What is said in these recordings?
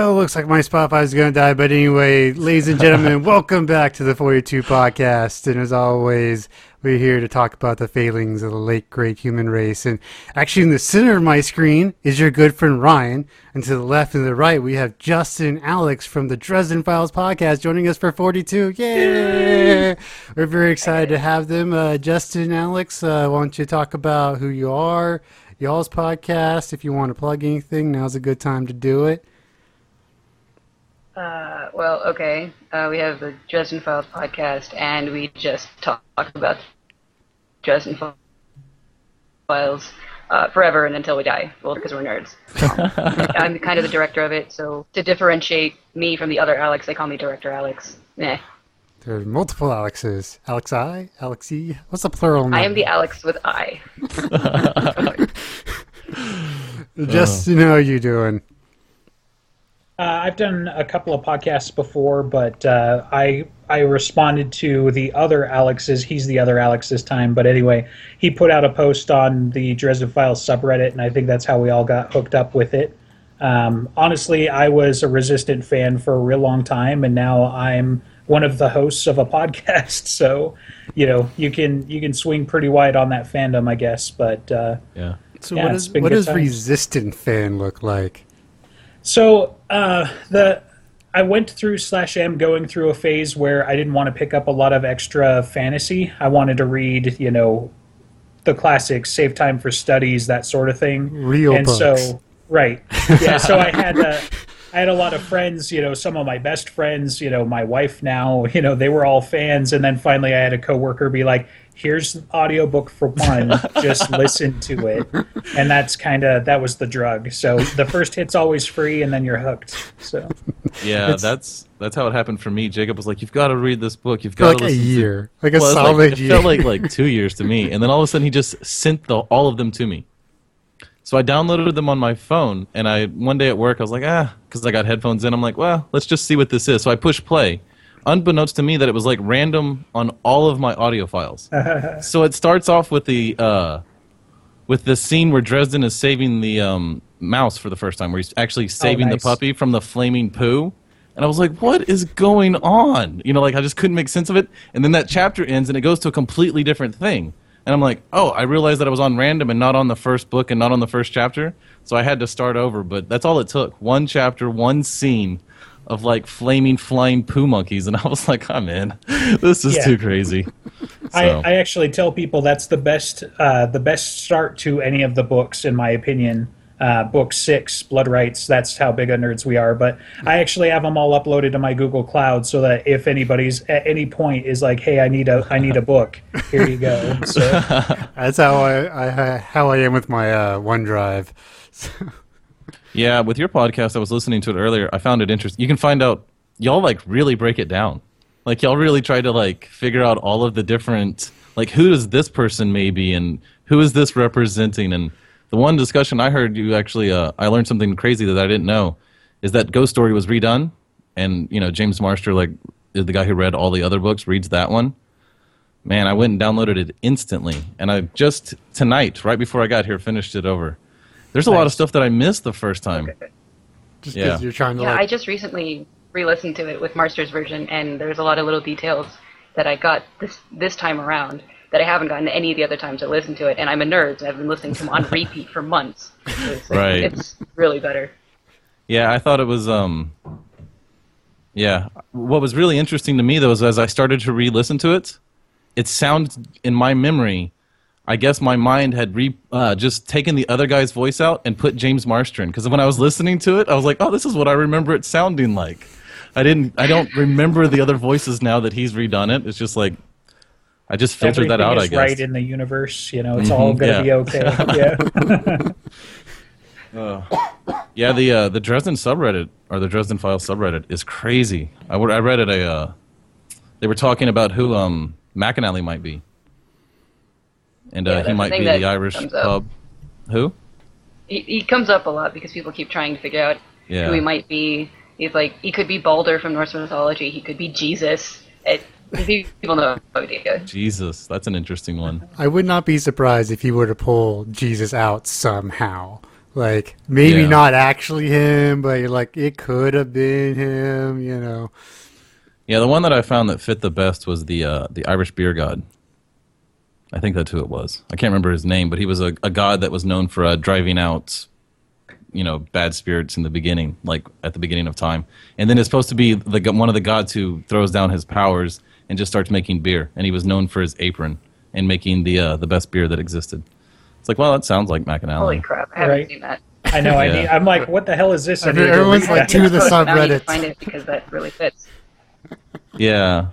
Oh, looks like my Spotify is going to die. But anyway, ladies and gentlemen, welcome back to the 42 podcast. And as always, we're here to talk about the failings of the late great human race. And actually, in the center of my screen is your good friend Ryan. And to the left and the right, we have Justin and Alex from the Dresden Files podcast joining us for 42. Yay! We're very excited to have them. Uh, Justin and Alex, uh, why don't you talk about who you are, y'all's podcast? If you want to plug anything, now's a good time to do it. Uh, well, okay. Uh, we have the Dresden Files podcast, and we just talk about Dresden Files uh, forever and until we die. Well, because we're nerds. I'm kind of the director of it, so to differentiate me from the other Alex, they call me Director Alex. Nah. There are multiple Alexes. Alex I, Alex E. What's the plural? I am the Alex with I. Just you know, how you doing. Uh, I've done a couple of podcasts before, but uh, I I responded to the other Alex's. He's the other Alex this time, but anyway, he put out a post on the Dresden Files subreddit, and I think that's how we all got hooked up with it. Um, honestly, I was a Resistant fan for a real long time, and now I'm one of the hosts of a podcast. So, you know, you can you can swing pretty wide on that fandom, I guess. But uh, Yeah. So Yeah, what does what does times. resistant fan look like? So uh, the I went through slash am going through a phase where I didn't want to pick up a lot of extra fantasy. I wanted to read, you know, the classics, save time for studies, that sort of thing. Real and books. so right, yeah. so I had uh, I had a lot of friends, you know, some of my best friends, you know, my wife now, you know, they were all fans, and then finally I had a coworker be like. Here's the audiobook for one. Just listen to it, and that's kind of that was the drug. So the first hit's always free, and then you're hooked. So Yeah, It's- that's that's how it happened for me. Jacob was like, "You've got to read this book. You've got like to a listen to year, like a Well, it's like- solid it year. felt like like two years to me, and then all of a sudden he just sent the, all of them to me. So I downloaded them on my phone, and I one day at work I was like, ah, because I got headphones in. I'm like, well, let's just see what this is. So I push play, unbeknownst to me that it was like random on all of my audio files. so it starts off with the uh, with the scene where Dresden is saving the um, mouse for the first time, where he's actually saving nice. the puppy from the flaming poo. And I was like, what is going on? You know, like I just couldn't make sense of it. And then that chapter ends and it goes to a completely different thing. And I'm like, oh, I realized that I was on random and not on the first book and not on the first chapter. So I had to start over. But that's all it took. One chapter, one scene of like flaming flying poo monkeys. And I was like, I'm in. this is Yeah. too crazy. I, So- I actually tell people that's the best uh, the best start to any of the books, in my opinion. Uh, book six, Blood Rites. That's how big of nerds we are. But I actually have them all uploaded to my Google Cloud, so that if anybody's at any point is like, "Hey, I need a I need a book," here you go. So That's how I, I how I am with my uh, OneDrive. Yeah, with your podcast, I was listening to it earlier. I found it interesting. You can find out y'all like really break it down. Like y'all really try to like figure out all of the different like who is this person maybe and who is this representing and the one discussion I heard you actually uh, I learned something crazy that I didn't know is that Ghost Story was redone and you know James Marsters like the guy who read all the other books reads that one. Man, I went and downloaded it instantly and I just tonight right before I got here finished it over. There's a lot of stuff that I missed the first time. Just because Yeah. you're trying to Yeah, I just recently re-listened to it with Marster's version, and there's a lot of little details that I got this this time around that I haven't gotten any of the other times I listened to it. And I'm a nerd, and I've been listening to him on repeat for months. It's, Right. It's really better. Yeah, I thought it was. Um, yeah, what was really interesting to me though is as I started to re-listen to it, it sounded in my memory. I guess my mind had re, uh, just taken the other guy's voice out and put James Marsters in because when I was listening to it, I was like, "Oh, this is what I remember it sounding like." I didn't. I don't remember the other voices now that he's redone it. It's just like I just filtered that everything out. I guess. right in the universe. You know, it's all Mhm, gonna yeah. be okay. Yeah. Yeah, the uh, the Dresden subreddit or the Dresden Files subreddit is crazy. I, I read it. A uh, they were talking about who um, McAnally might be, and Yeah, uh, he might thing be the Irish pub. Who? He, he comes up a lot because people keep trying to figure out Yeah. who he might be. He's like, he could be Balder from Norse mythology. He could be Jesus. It, people know no idea. Jesus, that's an interesting one. I would not be surprised if he were to pull Jesus out somehow. like maybe Yeah. not actually him, but you're like it could have been him. You know. Yeah, the one that I found that fit the best was the uh, the Irish beer god. I think that's who it was. I can't remember his name, but he was a, a god that was known for uh, driving out, you know, bad spirits in the beginning, like at the beginning of time. And then it's supposed to be the one of the gods who throws down his powers and just starts making beer. And he was known for his apron and making the uh, the best beer that existed. It's like, well, that sounds like McAnally. Holy crap! I haven't Right. seen that. I know. I need, I'm like, what the hell is this? I Every- need to go everyone's read like, that. to the Now I need to find it because that really fits. Yeah.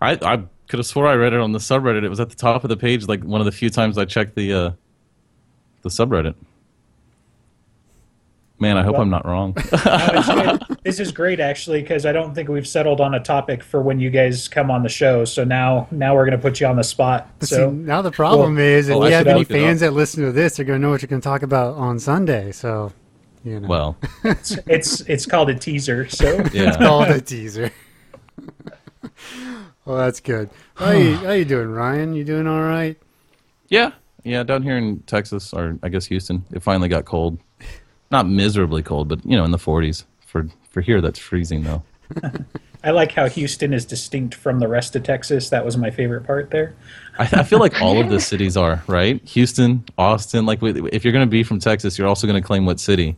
I I could have swore I read it on the subreddit. It was at the top of the page, like one of the few times I checked the uh, the subreddit. Man, I hope Well- I'm not wrong. No, this is great actually because I don't think we've settled on a topic for when you guys come on the show. So now now we're gonna put you on the spot. But So see, now the problem well- is, if Oh, you have any look it up. fans that listen to this, they're gonna know what you're gonna talk about on Sunday. So, you know, well, it's it's called a teaser. So yeah. call it a teaser. well, that's good. How you, how you doing, Ryan? You doing all right? Yeah. Yeah, down here in Texas or I guess Houston, it finally got cold. Not miserably cold, but you know, in the 40s. For for here that's freezing though. I like how Houston is distinct from the rest of Texas. That was my favorite part there. I, I feel like all of the cities are right. Houston, Austin. Like, if you're going to be from Texas, you're also going to claim what city,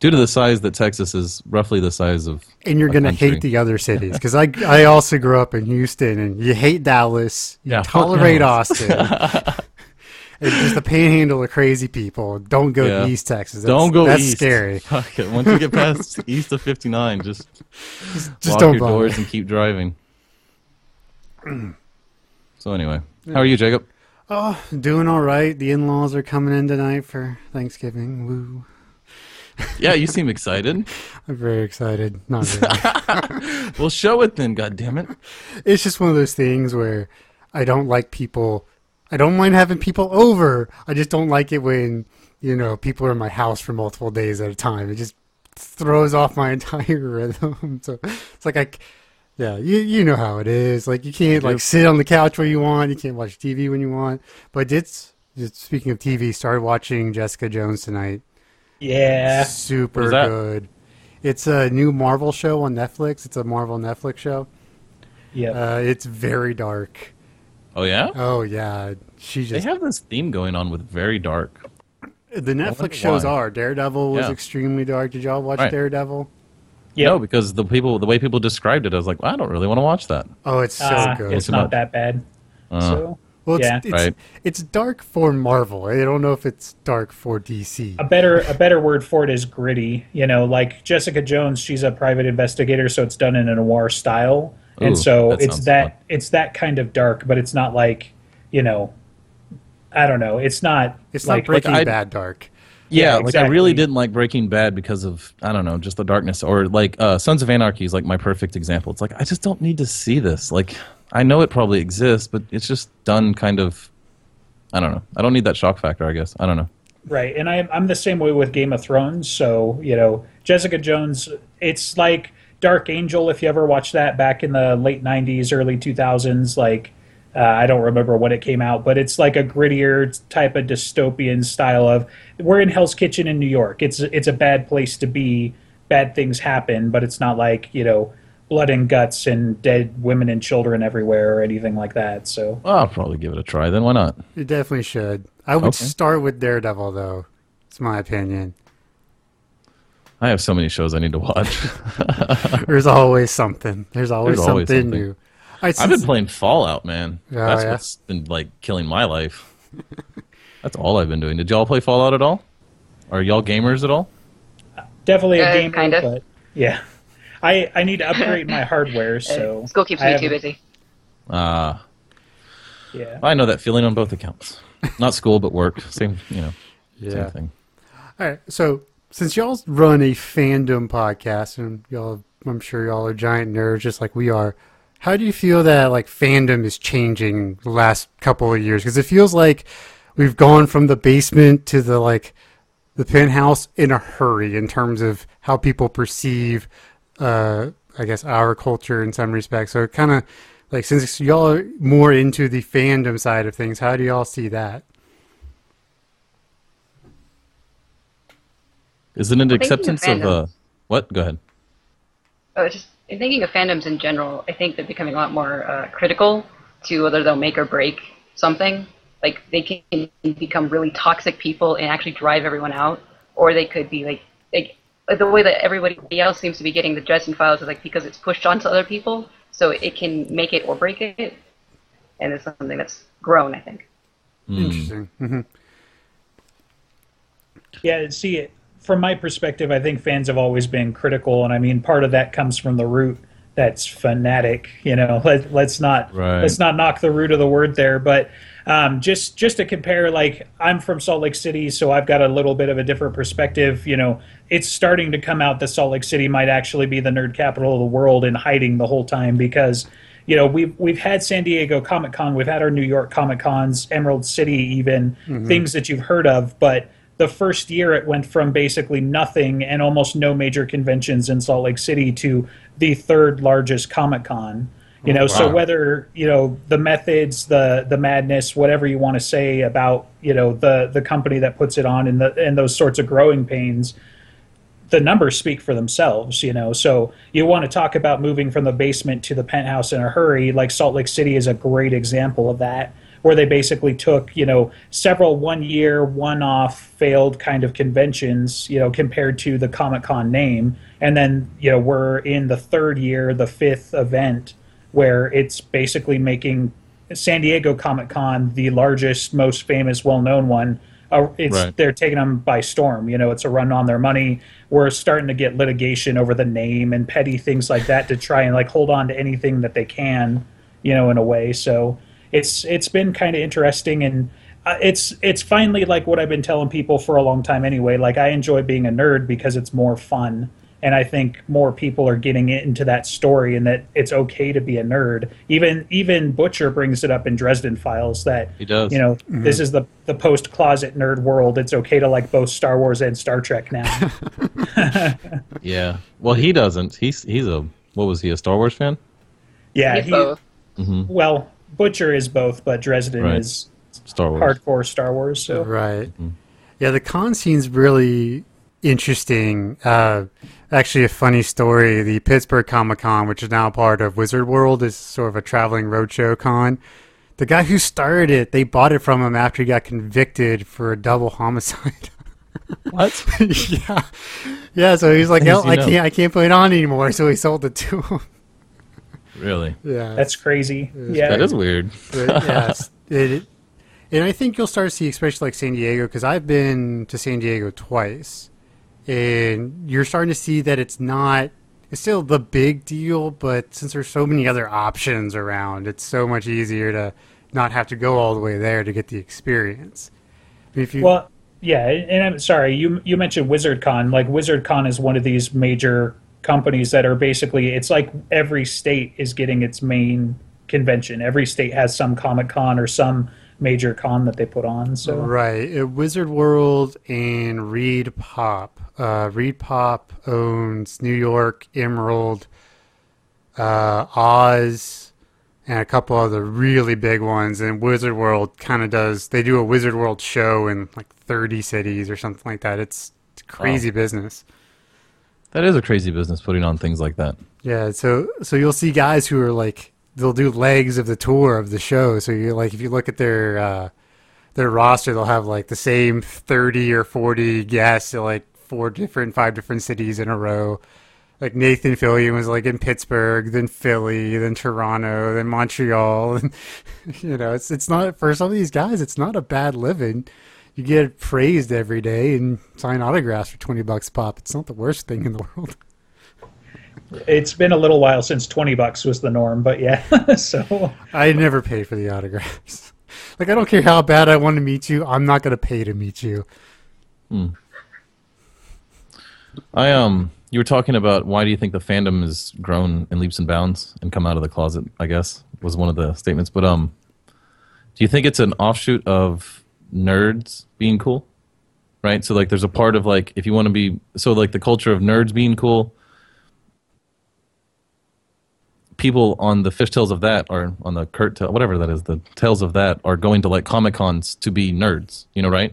due to the size that Texas is, roughly the size of. And you're gonna hate the other cities because I I also grew up in Houston, and you hate Dallas. You Yeah, tolerate. Austin. it's just the panhandle of crazy people. Don't go Yeah. to East Texas. That's, Don't go That's east. scary. Fuck it. Once you get past east of 59, just, Just lock don't your bother. doors and keep driving. so anyway, how are you, Jacob? Oh, doing all right. The in-laws are coming in tonight for Thanksgiving. Woo! Yeah, you seem excited. I'm very excited. Not really. Well, show it then. God damn it. it's just one of those things where I don't like people. I don't mind having people over. I just don't like it when you know people are in my house for multiple days at a time. It just throws off my entire rhythm. So it's like I. yeah, you you know how it is. Like you can't like sit on the couch where you want. You can't watch TV when you want. But it's just speaking of TV. Started watching Jessica Jones tonight. Yeah, Super What is that? good. It's a new Marvel show on Netflix. It's a Marvel Netflix show. yeah. Uh, it's very dark. Oh, yeah? Oh yeah, she just. They have this theme going on with very dark. the Netflix shows why. are. Daredevil was Yeah. extremely dark. Did y'all watch Right. Daredevil? yeah. No, because the people, the way people described it, I was like, I don't really want to watch that. Oh, it's so Ah, good. it's Too not much. that bad. Uh, so well, it's, yeah. it's, Right. it's dark for Marvel. I don't know if it's dark for DC. a better a better word for it is gritty. You know, like Jessica Jones, she's a private investigator, so it's done in a noir style, Ooh, and so that it's that fun. it's that kind of dark, but it's not like you know, I don't know, it's not It's like not Breaking I'd- Bad dark. Yeah, Yeah, like I really didn't like Breaking Bad because of I don't know, just the darkness or like uh, Sons of Anarchy is like my perfect example. It's like I just don't need to see this. Like I know it probably exists, but it's just done kind of I don't know. I don't need that shock factor, I guess. I don't know. Right, and I'm I'm the same way with Game of Thrones. So you know, Jessica Jones, it's like Dark Angel. If you ever watched that back in the late '90s, early 2000s, like uh, I don't remember when it came out, but it's like a grittier type of dystopian style of we're in Hell's Kitchen in New York. It's it's a bad place to be. Bad things happen, but it's not like you know blood and guts and dead women and children everywhere or anything like that. So Well, I'll probably give it a try. Then why not? You definitely should. I would Okay. start with Daredevil though. It's my opinion. I have so many shows I need to watch. There's always something. There's always, There's always something, something. new. I, I've been playing Fallout, man. Oh, That's yeah? what's been like killing my life. That's all I've been doing. Did y'all play Fallout at all? Are y'all gamers at all? definitely a Uh, gamer, kinda. but yeah. I, I need to upgrade my hardware, so School keeps I me too busy. Ah, Yeah, I know that feeling on both accounts. Not school, but work. Same, you know, yeah. same thing. All right. So since y'all run a fandom podcast, and y'all, I'm sure y'all are giant nerds just like we are. How do you feel that like fandom is changing the last couple of years? Because it feels like we've gone from the basement to the like the penthouse in a hurry in terms of how people perceive, uh, I guess, our culture in some respects. So kind of like since y'all are more into the fandom side of things, how do y'all see that? Isn't it Well, of acceptance of uh, what? Go ahead. Oh, just in thinking of fandoms in general, I think they're becoming a lot more uh, critical to whether they'll make or break something. Like they can become really toxic people and actually drive everyone out, or they could be like like like the way that everybody else seems to be getting the Dresden Files is like because it's pushed onto other people, so it can make it or break it, and it's something that's grown, I think. Interesting. hmm Yeah, see, it from my perspective, I think fans have always been critical, and I mean, part of that comes from the root that's fanatic. You know, let, let's not Right. let's not knock the root of the word there, but um, just just to compare, like I'm from Salt Lake City, so I've got a little bit of a different perspective. You know, it's starting to come out that Salt Lake City might actually be the nerd capital of the world and hiding the whole time because you know we've we've had San Diego Comic Con, we've had our New York Comic Cons, Emerald City, even things that you've heard of, but the first year it went from basically nothing and almost no major conventions in Salt Lake City to the third largest Comic Con. You know, so wow. whether you know the methods, the the madness, whatever you want to say about you know the the company that puts it on and the and those sorts of growing pains, the numbers speak for themselves, you know. So you want to talk about moving from the basement to the penthouse in a hurry, like Salt Lake City is a great example of that, where they basically took, you know, several one year, one off failed kind of conventions, you know, compared to the Comic Con name. And then, you know, we're in the third year, the fifth event, where it's basically making San Diego Comic Con the largest, most famous, well known one. Uh, it's Right. they're taking them by storm. You know, it's a run on their money. We're starting to get litigation over the name and petty things like that to try and like hold on to anything that they can, you know, in a way. So it's it's been kind of interesting and uh, it's it's finally like what I've been telling people for a long time anyway. Like I enjoy being a nerd because it's more fun. And I think more people are getting into that story, and that it's okay to be a nerd. Even even Butcher brings it up in Dresden Files that He does. you know, this is the the post closet nerd world. It's okay to like both Star Wars and Star Trek now. Yeah. Well, he doesn't. He's he's a what was he a Star Wars fan? yeah, He's he, both. well, Butcher is both, but Dresden Right. is Star Wars. hardcore Star Wars. So Right. Yeah, the con scene's really interesting. Uh, actually, a funny story. The Pittsburgh Comic Con, which is now part of Wizard World, is sort of a traveling roadshow con. The guy who started it, they bought it from him after he got convicted for a double homicide. What? yeah, yeah. So he's like, How does I know?" can't, I can't put it on anymore." So he sold it to him. Really? yeah, that's crazy. Yeah, That is weird. But, yes, it, and I think you'll start to see, especially like San Diego, because I've been to San Diego twice, and you're starting to see that it's not. It's still the big deal, but since there's so many other options around, it's so much easier to not have to go all the way there to get the experience. If you, Well, yeah, and I'm sorry you you mentioned WizardCon. Like WizardCon is one of these major companies that are basically it's like every state is getting its main convention. Every state has some Comic Con or some major con that they put on. So Right. Uh, Wizard World and ReedPop. Uh, ReedPop owns New York, Emerald, uh, Oz, and a couple other really big ones. And Wizard World kind of does, they do a Wizard World show in like 30 cities or something like that. It's, it's crazy business. That is a crazy business putting on things like that. Yeah, so so you'll see guys who are like they'll do legs of the tour of the show. So you like if you look at their uh, their roster, they'll have like the same thirty or forty guests in like four different, five different cities in a row. Like Nathan Fillion was like in Pittsburgh, then Philly, then Toronto, then Montreal, and you know it's it's not for some of these guys, it's not a bad living. You get praised every day and sign autographs for twenty bucks a pop. It's not the worst thing in the world. it's been a little while since twenty bucks was the norm, but yeah. so I never pay for the autographs. Like I don't care how bad I want to meet you, I'm not gonna pay to meet you. I um, you were talking about why do you think the fandom has grown in leaps and bounds and come out of the closet? I guess was one of the statements. But um, do you think it's an offshoot of nerds being cool? Right. So like, there's a part of like, if you want to be so like the culture of nerds being cool. People on the fishtails of that, or on the Kurt, tail, whatever that is, the tails of that, are going to like comic cons to be nerds. You know, right?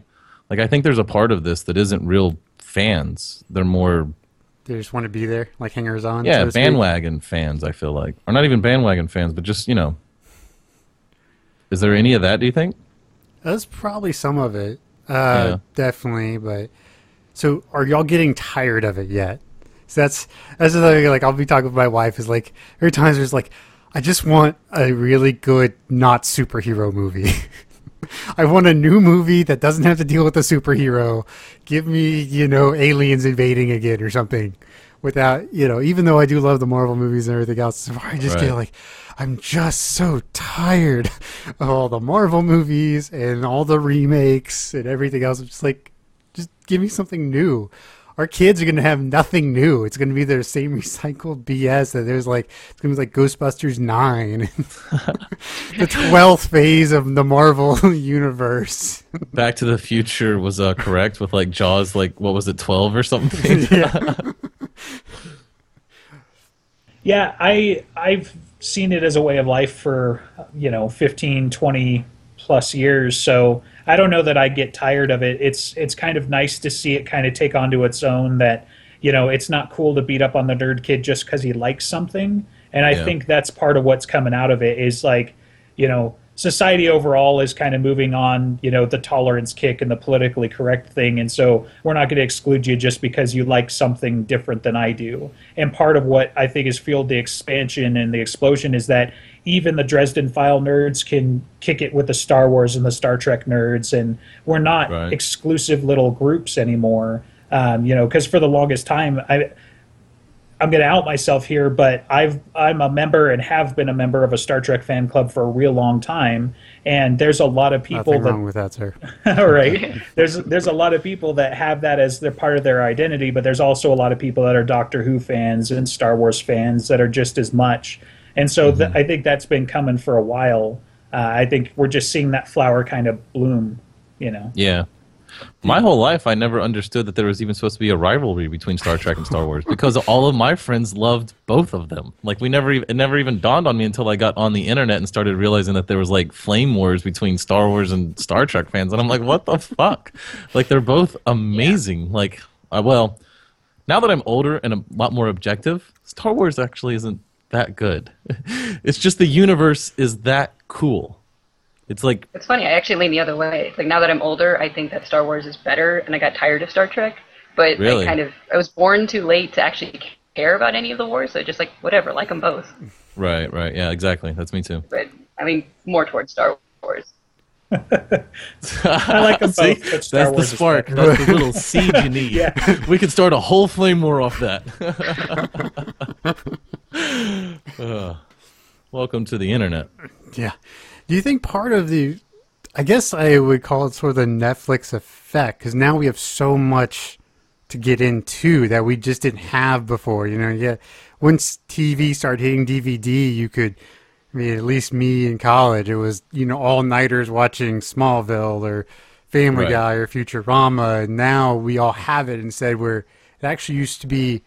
Like, I think there's a part of this that isn't real fans. They're more They just want to be there, like hangers on. yeah so to speak. bandwagon fans. I feel like, or not even bandwagon fans, but just you know. Is there any of that? Do you think? That's probably some of it. Uh, Yeah. Definitely, but so are y'all getting tired of it yet? So that's that's the thing. Like I'll be talking with my wife is like every times there's like I just want a really good not superhero movie. I want a new movie that doesn't have to deal with a superhero. Give me you know aliens invading again or something. Without you know, even though I do love the Marvel movies and everything else, I just get like I'm just so tired of all the Marvel movies and all the remakes and everything else. I'm just like, just give me something new. Our kids are gonna have nothing new. It's gonna be their same recycled BS that there's like it's gonna be like Ghostbusters nine, the twelfth phase of the Marvel universe. Back to the Future was uh, correct with like Jaws, like what was it, twelve or something? yeah, Yeah, I I've seen it as a way of life for, you know, 15, 20 plus years. So I don't know that I get tired of it. It's it's kind of nice to see it kind of take onto its own that, you know, it's not cool to beat up on the nerd kid just cuz he likes something. And I Yeah. think that's part of what's coming out of it is like, you know, society overall is kind of moving on, you know, the tolerance kick and the politically correct thing. And so we're not going to exclude you just because you like something different than I do. And part of what I think has fueled the expansion and the explosion is that even the Dresden File nerds can kick it with the Star Wars and the Star Trek nerds. And we're not Right. exclusive little groups anymore. Um, you know, because for the longest time, I, I'm going to out myself here, but I've I'm a member and have been a member of a Star Trek fan club for a real long time, and there's a lot of people nothing that wrong with that, sir. all right. There's there's a lot of people that have that as their part of their identity, but there's also a lot of people that are Doctor Who fans and Star Wars fans that are just as much. And so th- I think that's been coming for a while. Uh, I think we're just seeing that flower kind of bloom. You know. Yeah. My whole life, I never understood that there was even supposed to be a rivalry between Star Trek and Star Wars because all of my friends loved both of them. Like we never, even, it never even dawned on me until I got on the internet and started realizing that there was like flame wars between Star Wars and Star Trek fans, and I'm like, what the fuck? Like they're both amazing. Like, uh, well, now that I'm older and a lot more objective, Star Wars actually isn't that good. it's just the universe is that cool. It's like It's funny. I actually lean the other way. Like now that I'm older, I think that Star Wars is better, and I got tired of Star Trek. But Really? I kind of I was born too late to actually care about any of the wars. So just like whatever, like them both. right, right, yeah, exactly. That's me too. But I mean, more towards Star Wars. I like 'em See? both, but Star That's the Wars is spark. better. That's the little seed you need. Yeah. We could start a whole flame war off that. Ugh. Welcome to the internet. Yeah. Do you think part of the, I guess I would call it sort of the Netflix effect, because now we have so much to get into that we just didn't have before. You know, yeah. Once TV started hitting DVD, you could, I mean, at least me in college, it was, you know, all nighters watching Smallville or Family Right. Guy or Futurama. And now we all have it instead where it actually used to be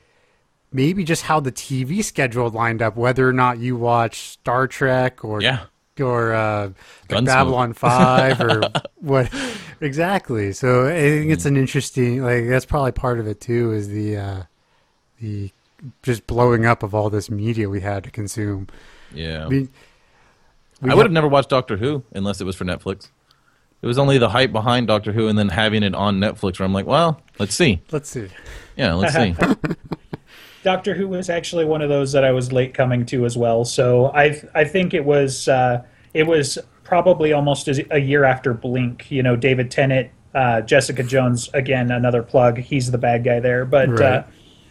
maybe just how the TV schedule lined up, whether or not you watch Star Trek or Yeah. or uh, like Babylon Five or what exactly. So I think it's an interesting like that's probably part of it too is the uh, the just blowing up of all this media we had to consume. Yeah. I mean, I would have never watched Doctor Who unless it was for Netflix. It was only the hype behind Doctor Who and then having it on Netflix where I'm like, well, let's see. Let's see. Yeah, let's see. Doctor Who was actually one of those that I was late coming to as well. So I I think it was uh, it was probably almost a year after Blink. You know, David Tennant, uh, Jessica Jones again, another plug. He's the bad guy there, but. Right. Uh,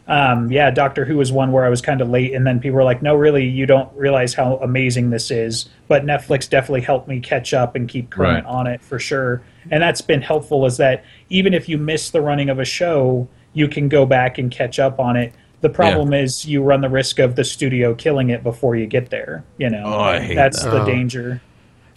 um, yeah, Doctor Who was one where I was kind of late, and then people were like, "No, really, you don't realize how amazing this is." But Netflix definitely helped me catch up and keep current Right. on it for sure, and that's been helpful. Is that even if you miss the running of a show, you can go back and catch up on it. The problem is you run the risk of the studio killing it before you get there. You know, Oh, I hate that's that. the Oh. danger.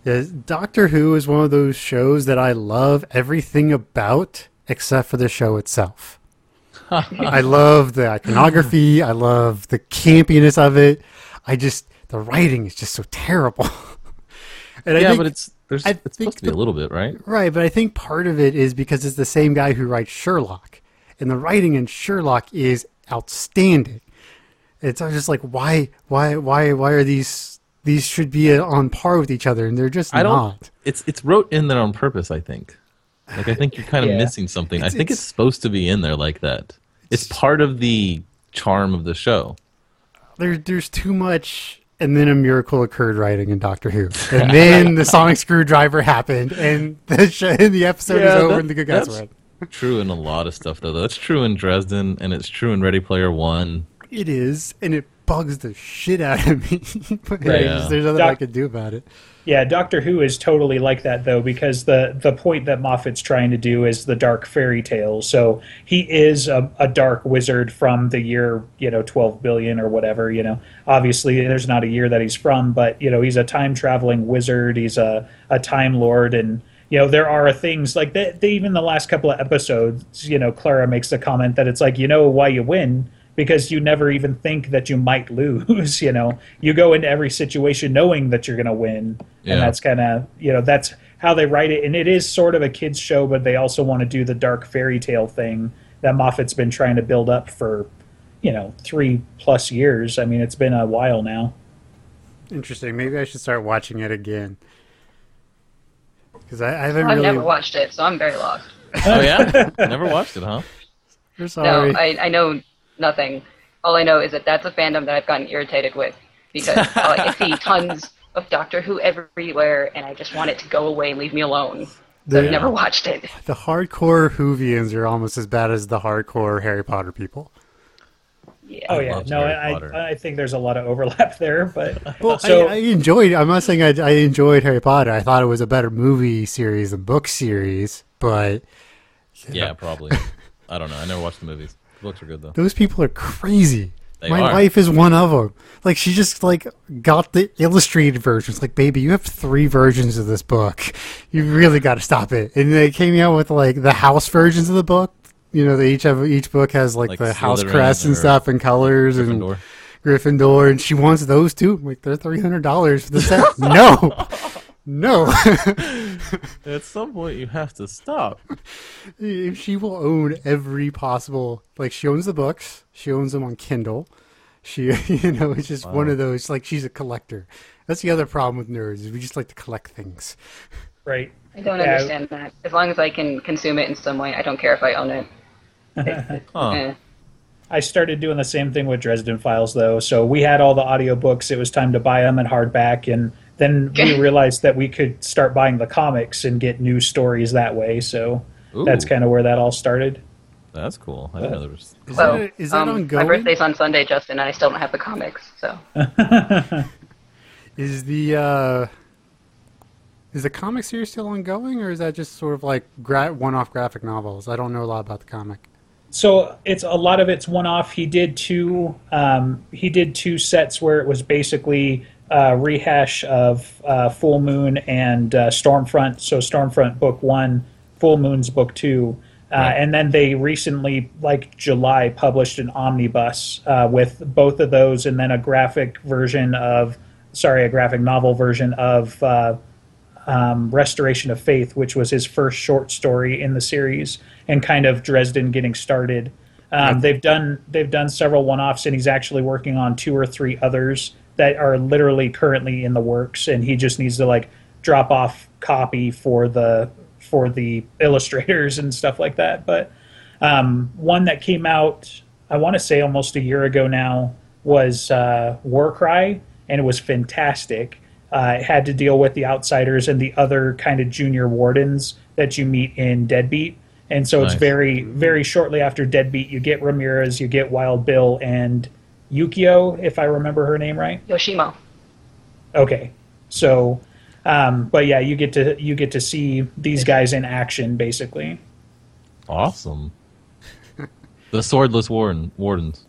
Yeah, Doctor Who is one of those shows that I love everything about except for the show itself. I love the iconography. I love the campiness of it. I just the writing is just so terrible. and I yeah, think- but it's there's I it's supposed to be the- a little bit, right? Right, but I think part of it is because it's the same guy who writes Sherlock. and the writing in Sherlock is outstanding. It's just like why, why, why, why are these these should be on par with each other, and they're just I don't. not. It's it's wrote in there on purpose. I think. Like I think you're kind of Yeah. missing something. It's- I think it's, it's- supposed to be in there like that. It's part of the charm of the show. There, there's too much, and then a miracle occurred writing in Doctor Who, and then the sonic screwdriver happened, and the show, and the episode Yeah, is over, that- and the good guys that's- win. True in a lot of stuff though. That's true in Dresden, and it's true in Ready Player One. It is, and it bugs the shit out of me. but Right. there's, there's nothing I Doc- could do about it. Yeah, Doctor Who is totally like that though, because the the point that Moffat's trying to do is the dark fairy tale. So he is a, a dark wizard from the year you know twelve billion or whatever. You know, obviously there's not a year that he's from, but you know he's a time traveling wizard. He's a a time lord, and you know there are things like that. They, even the last couple of episodes, you know, Clara makes the comment that it's like you know why you win because you never even think that you might lose. You know, you go into every situation knowing that you're going to win, Yeah. and that's kind of you know that's how they write it. And it is sort of a kids show, but they also want to do the dark fairy tale thing that Moffat's been trying to build up for you know three plus years. I mean, it's been a while now. Interesting. Maybe I should start watching it again. Because I, I haven't I've really. never watched it, so I'm very lost. Oh yeah, never watched it, huh? You're sorry. No, I, I know nothing. All I know is that that's a fandom that I've gotten irritated with because uh, I see tons of Doctor Who everywhere, and I just want it to go away and leave me alone. So The- I've never watched it. the hardcore Whovians are almost as bad as the hardcore Harry Potter people. Yeah. Oh yeah, love no, I, I I think there's a lot of overlap there, but Well, so I, I enjoyed. I'm not saying I, I enjoyed Harry Potter. I thought it was a better movie series than book series, but Yeah, probably. I don't know. I never watched the movies. The books are good though. those people are crazy. They My are. wife is one of them. Like she just like got the illustrated versions. Like, baby, you have three versions of this book. You really got to stop it. And they came out with like the house versions of the book. You know, they each have each book has like, Like the house Slytherin crest and stuff and colors and Gryffindor. Gryffindor, and she wants those too. I'm like, they're three hundred dollars for the set. no, no. At some point, you have to stop. she will own every possible. Like, she owns the books. She owns them on Kindle. She, you know, it's just one of those. Like, she's a collector. That's the other problem with nerds is we just like to collect things. right. I don't Yeah. understand that. As long as I can consume it in some way, I don't care if I own it. Huh. I started doing the same thing with Dresden Files, though. So we had all the audiobooks. It was time to buy them in hardback. And then we realized that we could start buying the comics and get new stories that way. So Ooh, that's kind of where that all started. that's cool. I didn't know there was. Is Well, that, is that um, ongoing? My birthday's on Sunday, Justin, and I still don't have the comics. So Is the uh, is the comic series still ongoing, or is that just sort of like gra- one-off graphic novels? I don't know a lot about the comic. So it's a lot of it's one off. He did two. Um, he did two sets where it was basically uh, rehash of uh, Full Moon and uh, Stormfront. So Stormfront book one, Full Moon's book two, uh, and then they recently, like July, published an omnibus uh, with both of those, and then a graphic version of, sorry, a graphic novel version of. Um, Restoration of Faith, which was his first short story in the series, and kind of Dresden getting started. Um, they've done they've done several one-offs, and he's actually working on two or three others that are literally currently in the works, and he just needs to like drop off copy for the for the illustrators and stuff like that. But um, one that came out, I want to say almost a year ago now, was uh, Warcry, and it was fantastic. Uh, had to deal with the outsiders and the other kind of junior wardens that you meet in Deadbeat. And so it's very, very shortly after Deadbeat, you get Ramirez, you get Wild Bill, and Yukio, if I remember her name right. Yoshimo. Okay, so, um, but yeah, you get to you get to see these guys in action, basically. Awesome. the swordless warden wardens.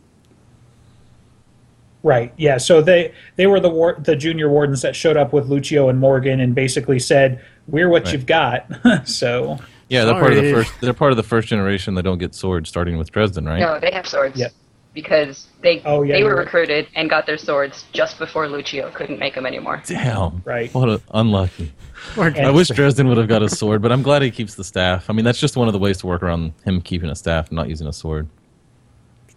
Right. Yeah. So they they were the war, the junior wardens that showed up with Luccio and Morgan and basically said, "We're what Right. you've got." so Yeah, they're part of the first. They're part of the first generation that don't get swords, starting with Dresden, right? No, they have swords. Yep. because they Oh, yeah, they were right. recruited and got their swords just before Luccio couldn't make them anymore. Damn. Right. What a unlucky. I wish Dresden would have got a sword, but I'm glad he keeps the staff. I mean, that's just one of the ways to work around him keeping a staff and not using a sword.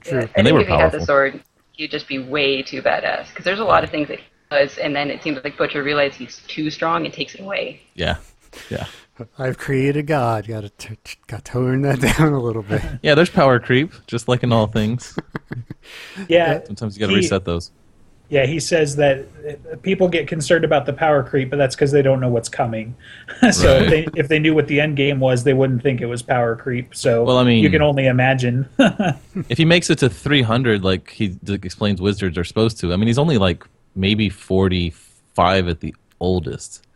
True. I And think they were if he had powerful. the sword, he'd just be way too badass. Because there's a lot of things that he does, and then it seems like Butcher realizes he's too strong and takes it away. Yeah. Yeah. I've created God. Got to t- t- got to tone that down a little bit. Yeah, there's power creep, just like in all things. Yeah, Sometimes you got to reset those. Yeah. He says that people get concerned about the power creep, but that's because they don't know what's coming. so Right. if they if they knew what the end game was, they wouldn't think it was power creep. So Well, I mean- you can only imagine. If he makes it to 300, like he d- explains wizards are supposed to, I mean, he's only like maybe 45 at the oldest.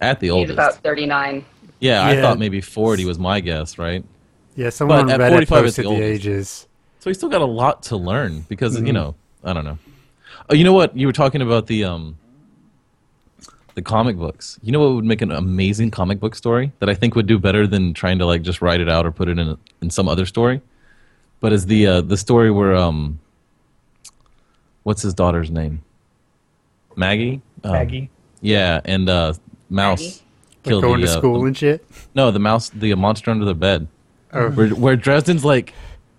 At the He's oldest. about 39. yeah, I thought maybe 40 was my guess, right? Yeah, someone But on at Reddit 45 is posted the the, oldest. ages. So he's still got a lot to learn because you mm-hmm. know I don't know. Oh, you know what? You were talking about the um the comic books. You know what would make an amazing comic book story that I think would do better than trying to like just write it out or put it in a, in some other story. But is the uh, the story where um what's his daughter's name? Maggie. Um, Maggie. Yeah, and uh, Mouse Maggie? Like going the, to uh, school and shit. no, the mouse, the monster under the bed. Oh. Where, where Dresden's like,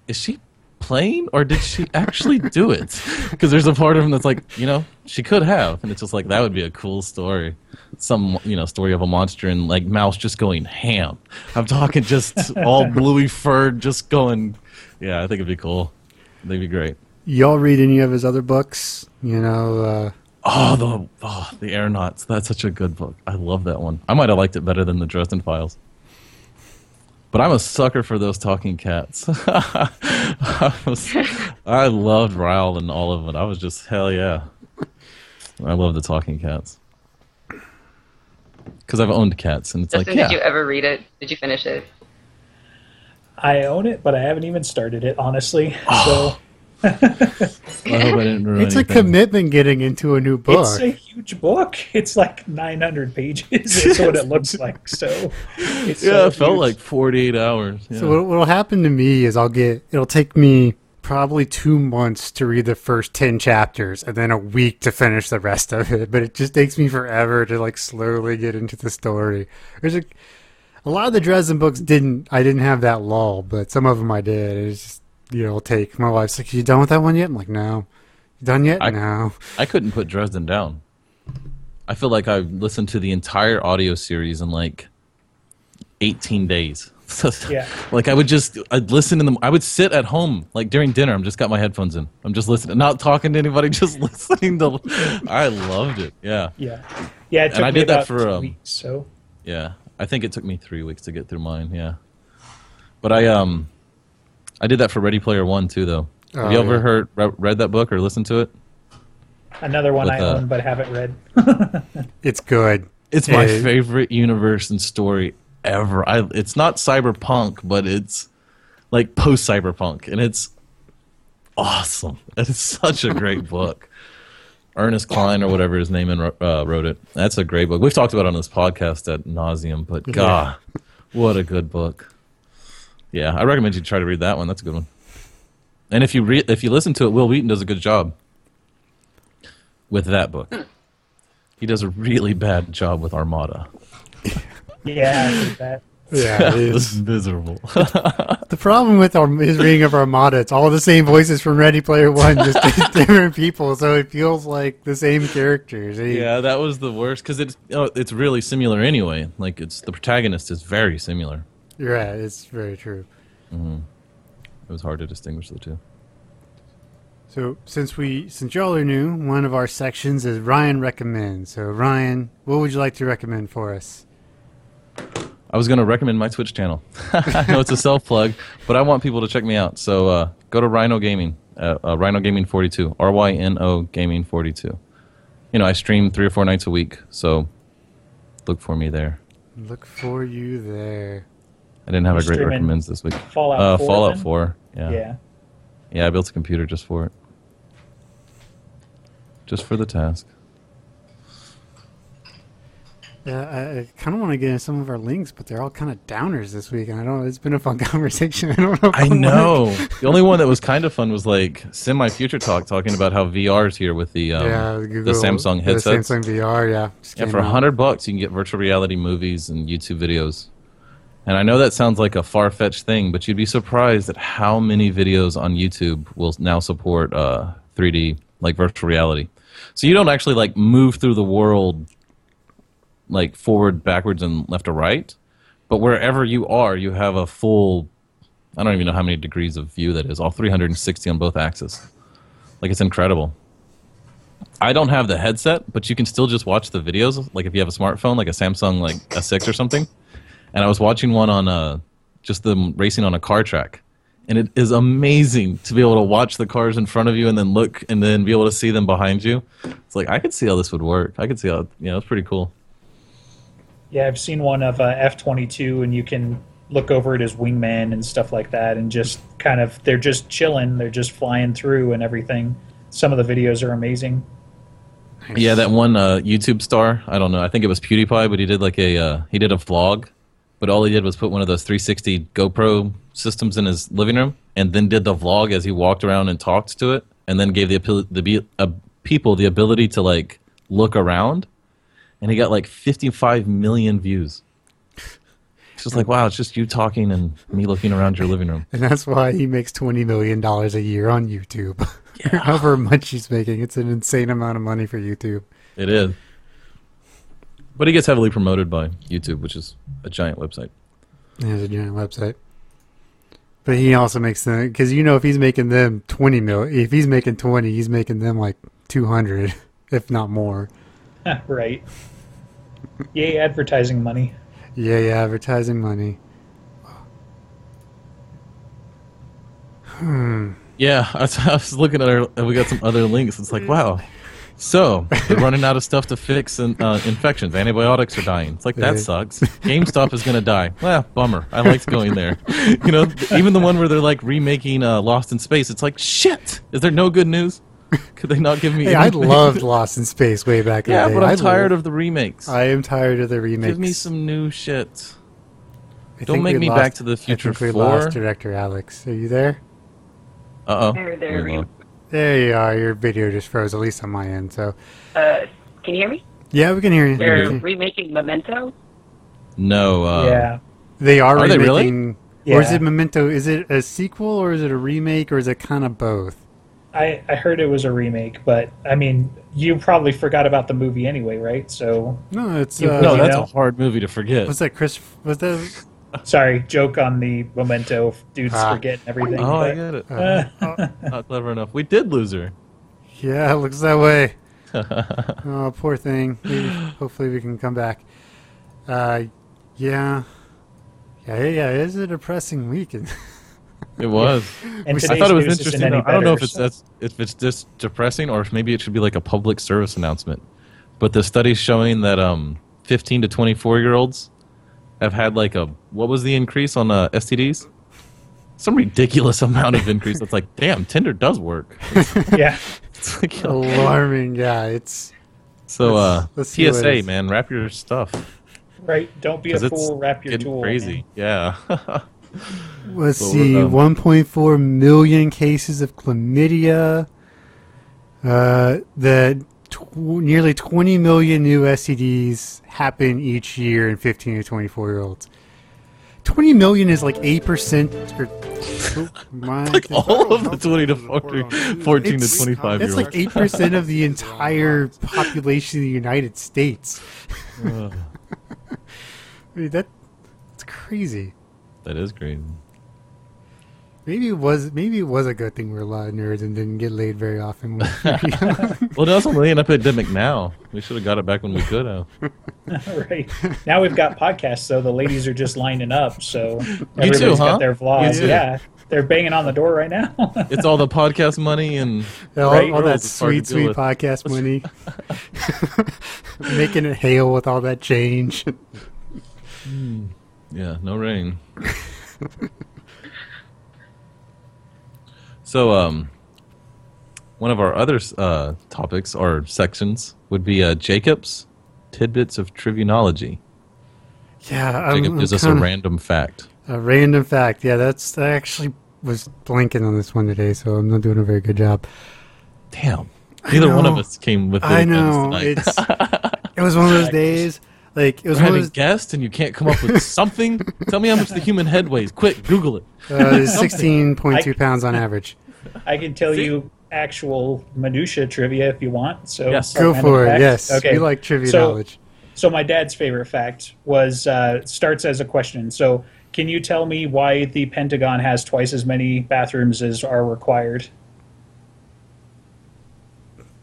is she playing or did she actually do it? Because there's a part of him that's like, you know, she could have, and it's just like that would be a cool story. Some you know story of a monster and like mouse just going ham. I'm talking just all bluey furred, just going. Yeah, I think it'd be cool. They'd be great. Y'all read any of his other books? You know, uh, Oh, the oh, the Aeronauts. That's such a good book. I love that one. I might have liked it better than the Dresden Files. But I'm a sucker for those talking cats. I, was, I loved Ryle and all of it. I was just hell yeah. I love the talking cats because I've owned cats, and it's Justin, like yeah. did you ever read it? Did you finish it? I own it, but I haven't even started it honestly. Oh. So I hope I didn't ruin it's a anything. commitment getting into a new book. it's a huge book. It's like 900 pages. Is what it looks like. So it's Yeah, so it felt huge. like 48 hours. Yeah. So what what'll happen to me is I'll get it'll take me probably two months to read the first ten chapters and then a week to finish the rest of it. But it just takes me forever to like slowly get into the story. There's a a lot of the Dresden books didn't I didn't have that lull, but some of them I did. It's just you know, it'll take my wife's like, You done with that one yet? I'm like, No. You done yet? I- no. I couldn't put Dresden down. I feel like I've listened to the entire audio series in like 18 days. Yeah. Like I would just I'd listen in the I would sit at home like during dinner. I'm just got my headphones in. I'm just listening, not talking to anybody, just listening to. I loved it. Yeah, Yeah, yeah. It took And I me did that for, two um, weeks. So yeah. I think it took me three weeks to get through mine. Yeah, but I um, I did that for Ready Player One too, though. Have Oh, you ever yeah. heard re- read that book or listened to it? another one With, I uh, own but haven't read. It's good. It's my Hey. favorite universe and story ever. I it's not cyberpunk, but it's like post cyberpunk, and it's awesome. It's such a great book. Ernest Cline or whatever his name in, uh, wrote it. That's a great book. We've talked about it on this podcast at nauseum, but God, what a good book. Yeah, I recommend you try to read that one. That's a good one. And if you re- if you listen to it, Wil Wheaton does a good job with that book. He does a really bad job with Armada. yeah, I did that. Yeah, it It is. miserable. The problem with our, his reading of Armada, it's all the same voices from Ready Player One, just different people, so it feels like the same characters. He- yeah, that was the worst because it's oh, it's really similar anyway. Like it's the protagonist is very similar. You're. It's very true. It was hard to distinguish the two. So since we since y'all are new, one of our sections is Ryan recommends. So Ryan, what would you like to recommend for us? I was going to recommend my Twitch channel. I know it's a self plug, but I want people to check me out. So uh, go to Ryno Gaming, uh, uh, Ryno Gaming 42, R Y N O Gaming 42. You know, I stream three or four nights a week, so look for me there. Look for you there. I didn't have a great streaming recommends this week. Fallout uh, 4, Fallout then? 4. Yeah. Yeah. Yeah, I built a computer just for it. Just for the task. Yeah, I, I kind of want to get into some of our links, but they're all kind of downers this week, and I don't. Know it's been a fun conversation. I don't know. I wanna- know. the only one that was kind of fun was like semi future talk talking about how VR is here with the um, yeah, the Samsung headsets. The Samsung VR, yeah. Yeah, for a hundred bucks, you can get virtual reality movies and YouTube videos. And I know that sounds like a far fetched thing, but you'd be surprised at how many videos on YouTube will now support uh, 3D, like virtual reality. So you don't actually like move through the world, like forward, backwards, and left or right, but wherever you are, you have a full. I don't even know how many degrees of view that is. All 360 on both axes. Like it's incredible. I don't have the headset, but you can still just watch the videos. Like if you have a smartphone, like a Samsung like S6 or something. And I was watching one on uh, just them racing on a car track, and it is amazing to be able to watch the cars in front of you and then look and then be able to see them behind you. It's like I could see how this would work. I could see how you know it's pretty cool. Yeah, I've seen one of uh, F twenty two, and you can look over it as wingman and stuff like that, and just kind of they're just chilling, they're just flying through and everything. Some of the videos are amazing. Yeah, that one uh, YouTube star. I don't know. I think it was PewDiePie, but he did like a uh, he did a vlog, but all he did was put one of those 360 GoPro systems in his living room, and then did the vlog as he walked around and talked to it, and then gave the the uh, people the ability to like look around, and he got like 55 million views. It's just like wow, it's just you talking and me looking around your living room. And that's why he makes twenty million dollars a year on YouTube. However much he's making, it's an insane amount of money for YouTube. It is, but he gets heavily promoted by YouTube, which is a giant website. He has a giant website. But he also makes them because you know if he's making them twenty mil, if he's making twenty, he's making them like two hundred, if not more. right. Yay, advertising money. Yeah, yeah, advertising money. Hmm. Yeah, I was, I was looking at our. and We got some other links. It's like, wow. So they're running out of stuff to fix and, uh, infections. Antibiotics are dying. It's like that Yeah. sucks. GameStop is gonna die. Well, bummer. I liked going there. You know, even the one where they're like remaking uh, Lost in Space. It's like shit. Is there no good news? Could they not give me? Hey, I anything? loved Lost in Space way back in Yeah, the day. but I'm I tired lo- of the remakes. I am tired of the remakes. Give me some new shit. I don't make me lost- Back to the Future I think we 4. lost director Alex. Are you there? Uh oh. There, there we go. There you are. Your video just froze, at least on my end. So Uh, can you hear me? yeah, we can hear you. They're We can- remaking Memento. No. Uh, yeah. They are, Are they remaking. really? Or is it Memento? Is it a sequel or is it a remake or is it kind of both? I, I heard it was a remake, but I mean, you probably forgot about the movie anyway, right? So, No, it's uh, No, you that's know? a hard movie to forget. was that Chris? Was that? Sorry, joke on the memento dudes Ah. forgetting everything. Oh, I get it. Uh, Not clever enough. We did lose her. yeah, it looks that way. oh, poor thing. Maybe, hopefully, we can come back. Uh, yeah, yeah, yeah. yeah, It is a depressing week. It was. and I thought it was interesting. any though. I don't know if it's so- that's if it's just depressing or if maybe it should be like a public service announcement. But the study's showing that um 15 to 24 year olds have had like a what was the increase on uh, STDs? Some ridiculous amount of increase. That's like, damn, Tinder does work. yeah. It's like, Alarming. Yeah, it's so uh, let's see what it PSA, man, wrap your stuff Right. Don't be a because it's fool. Wrap your getting tool. crazy. Yeah. Let's Well, see, um, 1.4 million cases of chlamydia. Uh, the tw- nearly 20 million new STDs happen each year in 15 to 24 year olds. 20 million is like 8% or oh, like all of the 20 to 40, 14 to 25 That's year like 8% of the entire population of the United States. Ugh, I mean, that, that's crazy. that is crazy. Maybe it was maybe it was a good thing we're a lot of nerds and didn't get laid very often. when we were young. Well, that's only an epidemic now. We should have got it back when we could have. right. Now we've got podcasts, so the ladies are just lining up. So too, everybody's huh? got their vlogs. You too. Yeah. They're banging on the door right now. It's all the podcast money and all, Right. all that Girls, it's hard to sweet, sweet with. podcast money, making it hail with all that change. Hmm. yeah, no rain. So, um, one of our other uh, topics or sections would be uh, Jacobs. tidbits of trivianology. Yeah, I'm, Jacob I'm gives us a random fact. a random fact. Yeah, that's I actually was blanking on this one today, so I'm not doing a very good job. Damn. Neither one of us came with. I know it's it was one of those days. Like it was We're one of having those. guests, and you can't come up with something. Tell me how much the human head weighs. Quick, Google it. Uh, it's 16.2 I- pounds on average. I can tell you actual minutia trivia if you want. So Yes. Go for it. facts. Yes, Okay. we like trivia So- knowledge. So my dad's favorite fact was uh, starts as a question. So can you tell me why the Pentagon has twice as many bathrooms as are required?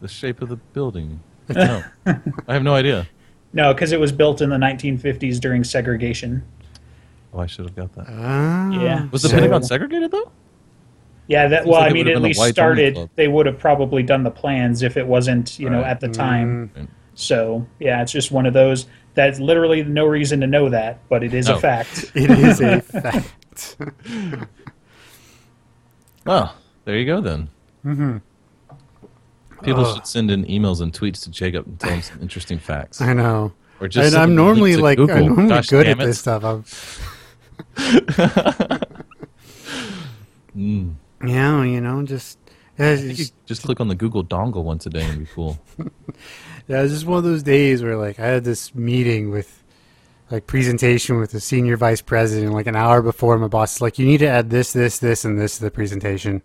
The shape of the building. No, I have no idea. No, because it was built in the 1950s during segregation. Oh, I should have got that. Ah, Yeah. Was the so- Pentagon segregated though? Yeah, that well, like I mean, at least started. They would have probably done the plans if it wasn't, you know, at the time. Mm. So yeah, it's just one of those. That's literally no reason to know that, but it is No. a fact. It is a fact. Well, there you go then. Mm-hmm. People Oh. should send in emails and tweets to Jacob and tell him some interesting facts. I know. Or just and I'm him a link normally like Google. I'm normally Gosh good at it. this stuff. I'm, Mm. Yeah, you know, just yeah, I it's think you just, just click on the Google doodle once a day and be cool. yeah, it's just one of those days where like I had this meeting with like presentation with the senior vice president like an hour before my boss is like you need to add this this this and this to the presentation.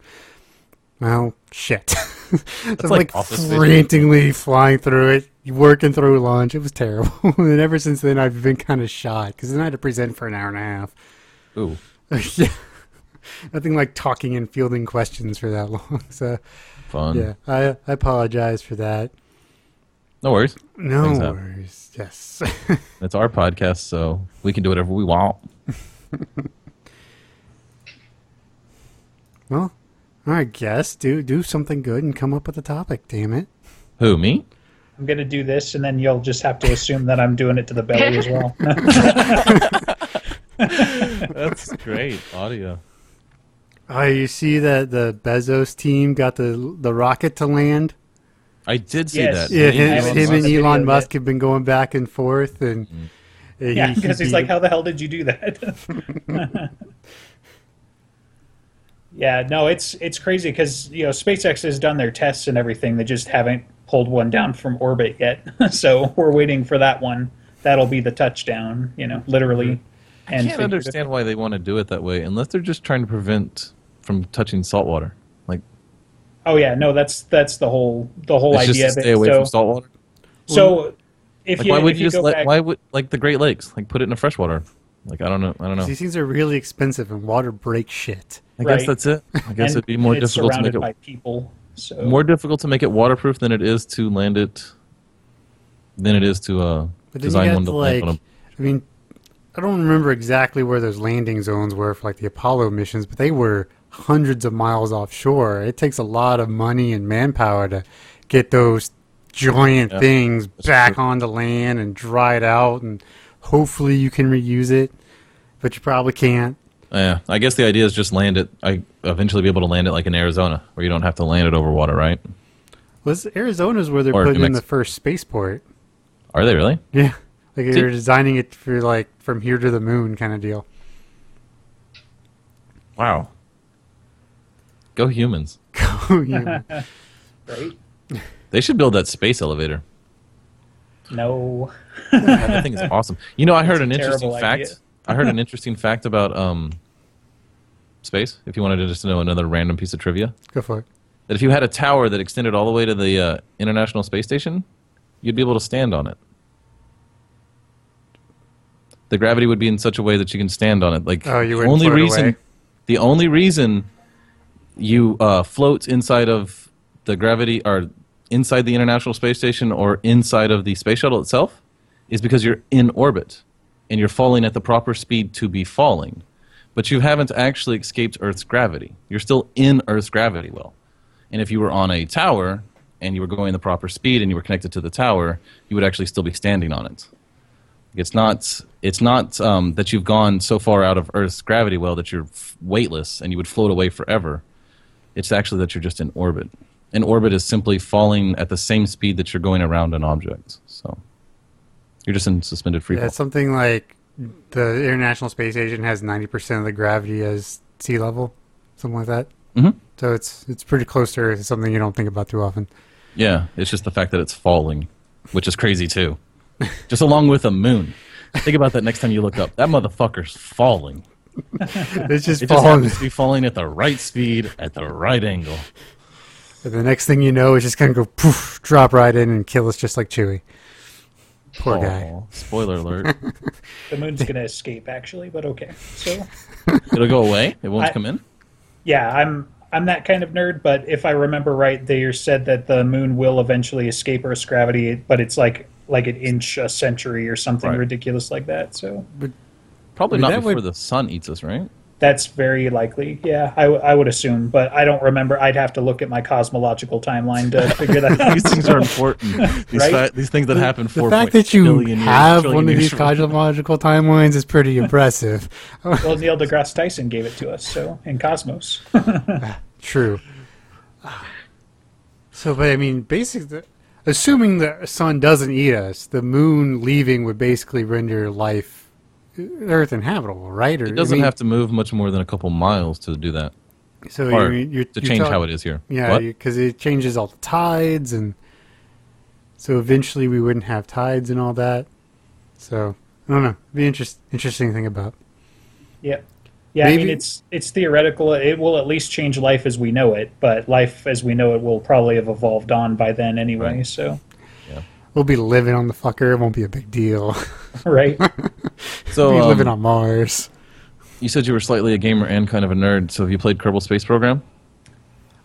Well, shit. so I'm like like frantically flying through it, working through lunch. It was terrible. and ever since then, I've been kind of shot because then I had to present for an hour and a half. Ooh, yeah. Nothing like talking and fielding questions for that long. So, fun. yeah, I, I apologize for that. No worries. No Things happen. worries. Yes. It's our podcast, so we can do whatever we want. well, all right, guess do do something good and come up with a topic. Damn it. Who, me? I'm gonna do this, and then you'll just have to assume that I'm doing it to the belly as well. That's great audio. Oh, you see that the Bezos team got the the rocket to land? I did see Yes. that. Yeah, I him, him and Elon. Musk have been going back and forth, and uh, yeah, because he he's beat like, "How the hell did you do that?" yeah, no, it's it's crazy because you know SpaceX has done their tests and everything. They just haven't pulled one down from orbit yet. so we're waiting for that one. That'll be the touchdown. You know, literally. Mm-hmm. I And can't understand why they want to do it that way unless they're just trying to prevent from touching salt water. Like, Oh yeah, no, that's that's the whole the whole it's just idea to stay away so, from salt water. so if Like, you why would if you you just go let? back, Why would like the Great Lakes? Like, put it in a freshwater. Like, I don't know. I don't know. These things are really expensive, and water breaks shit. I guess that's it. I guess and it'd be more difficult to make surrounded by it people. So more difficult to make it waterproof than it is to land it. Than it is to uh, But design one to to land like, on a I mean, I don't remember exactly where those landing zones were for like the Apollo missions, but they were hundreds of miles offshore. It takes a lot of money and manpower to get those giant Yeah, things back true. onto land and dry it out, and hopefully you can reuse it, but you probably can't. Yeah, I guess the idea is just land it. I eventually be able to land it like in Arizona, where you don't have to land it over water, right? Was Arizona's where they're Or putting in the first spaceport? Are they really? Yeah, like See- they're designing it for like from here to the moon kind of deal. Wow. Go humans! Yeah. right? They should build that space elevator. No. That thing is awesome. You know, I heard a an interesting terrible fact. idea. I heard an interesting fact about um, space. If you wanted to just know another random piece of trivia, Go for it. that if you had a tower that extended all the way to the uh, International Space Station, you'd be able to stand on it. The gravity would be in such a way that you can stand on it. Like Oh, you the wouldn't only reason, away? the only reason you uh, float inside of the gravity or inside the International Space Station or inside of the space shuttle itself is because you're in orbit and you're falling at the proper speed to be falling. But you haven't actually escaped Earth's gravity. You're still in Earth's gravity well. And if you were on a tower and you were going the proper speed and you were connected to the tower, you would actually still be standing on it. It's not. It's not um, that you've gone so far out of Earth's gravity well that you're weightless and you would float away forever. It's actually that you're just in orbit. And orbit is simply falling at the same speed that you're going around an object. So You're just in suspended free Yeah, something like the International Space Station has 90% of the gravity as sea level, something like that. Mhm. So it's it's pretty close to Earth. It's something you don't think about too often. Yeah, it's just the fact that it's falling, which is crazy too. just along with a moon. Think about that next time you look up. That motherfucker's falling. It's just It just falling. happens to be falling at the right speed at the right angle. And the next thing you know, it's just gonna go poof, drop right in and kill us just like Chewie. Poor guy. Spoiler alert. The moon's gonna escape actually, but okay. So It'll go away. It won't I- come in. yeah, I'm I'm that kind of nerd, but if I remember right, they said that the moon will eventually escape Earth's gravity, but it's like like an inch a century or something Right. ridiculous like that. So Probably I mean, not before would- the sun eats us, right? that's very likely. Yeah, I, w- I would assume, but I don't remember. I'd have to look at my cosmological timeline to figure that out. these things are important. These, Right? fa- these things that happen The four fact point that you billion years- have trillion one of these cosmological timelines is pretty impressive. well, Neil deGrasse Tyson gave it to us, so in Cosmos. Ah, true. So, but I mean, basically, assuming the sun doesn't eat us, the moon leaving would basically render life, Earth inhabitable, right? Or It doesn't have to move much more than a couple miles to do that, so or you're, you're, to you're change talk- how it is here. Yeah, because it changes all the tides, and so eventually we wouldn't have tides and all that. So I don't know. Be interest, interesting thing about. Yeah. Yeah, I mean it's it's theoretical. It will at least change life as we know it, but life as we know it will probably have evolved on by then anyway. Right. So, We'll be living on the fucker. It won't be a big deal. right? So we'll be um, living on Mars. you said you were slightly a gamer and kind of a nerd. So have you played Kerbal Space Program?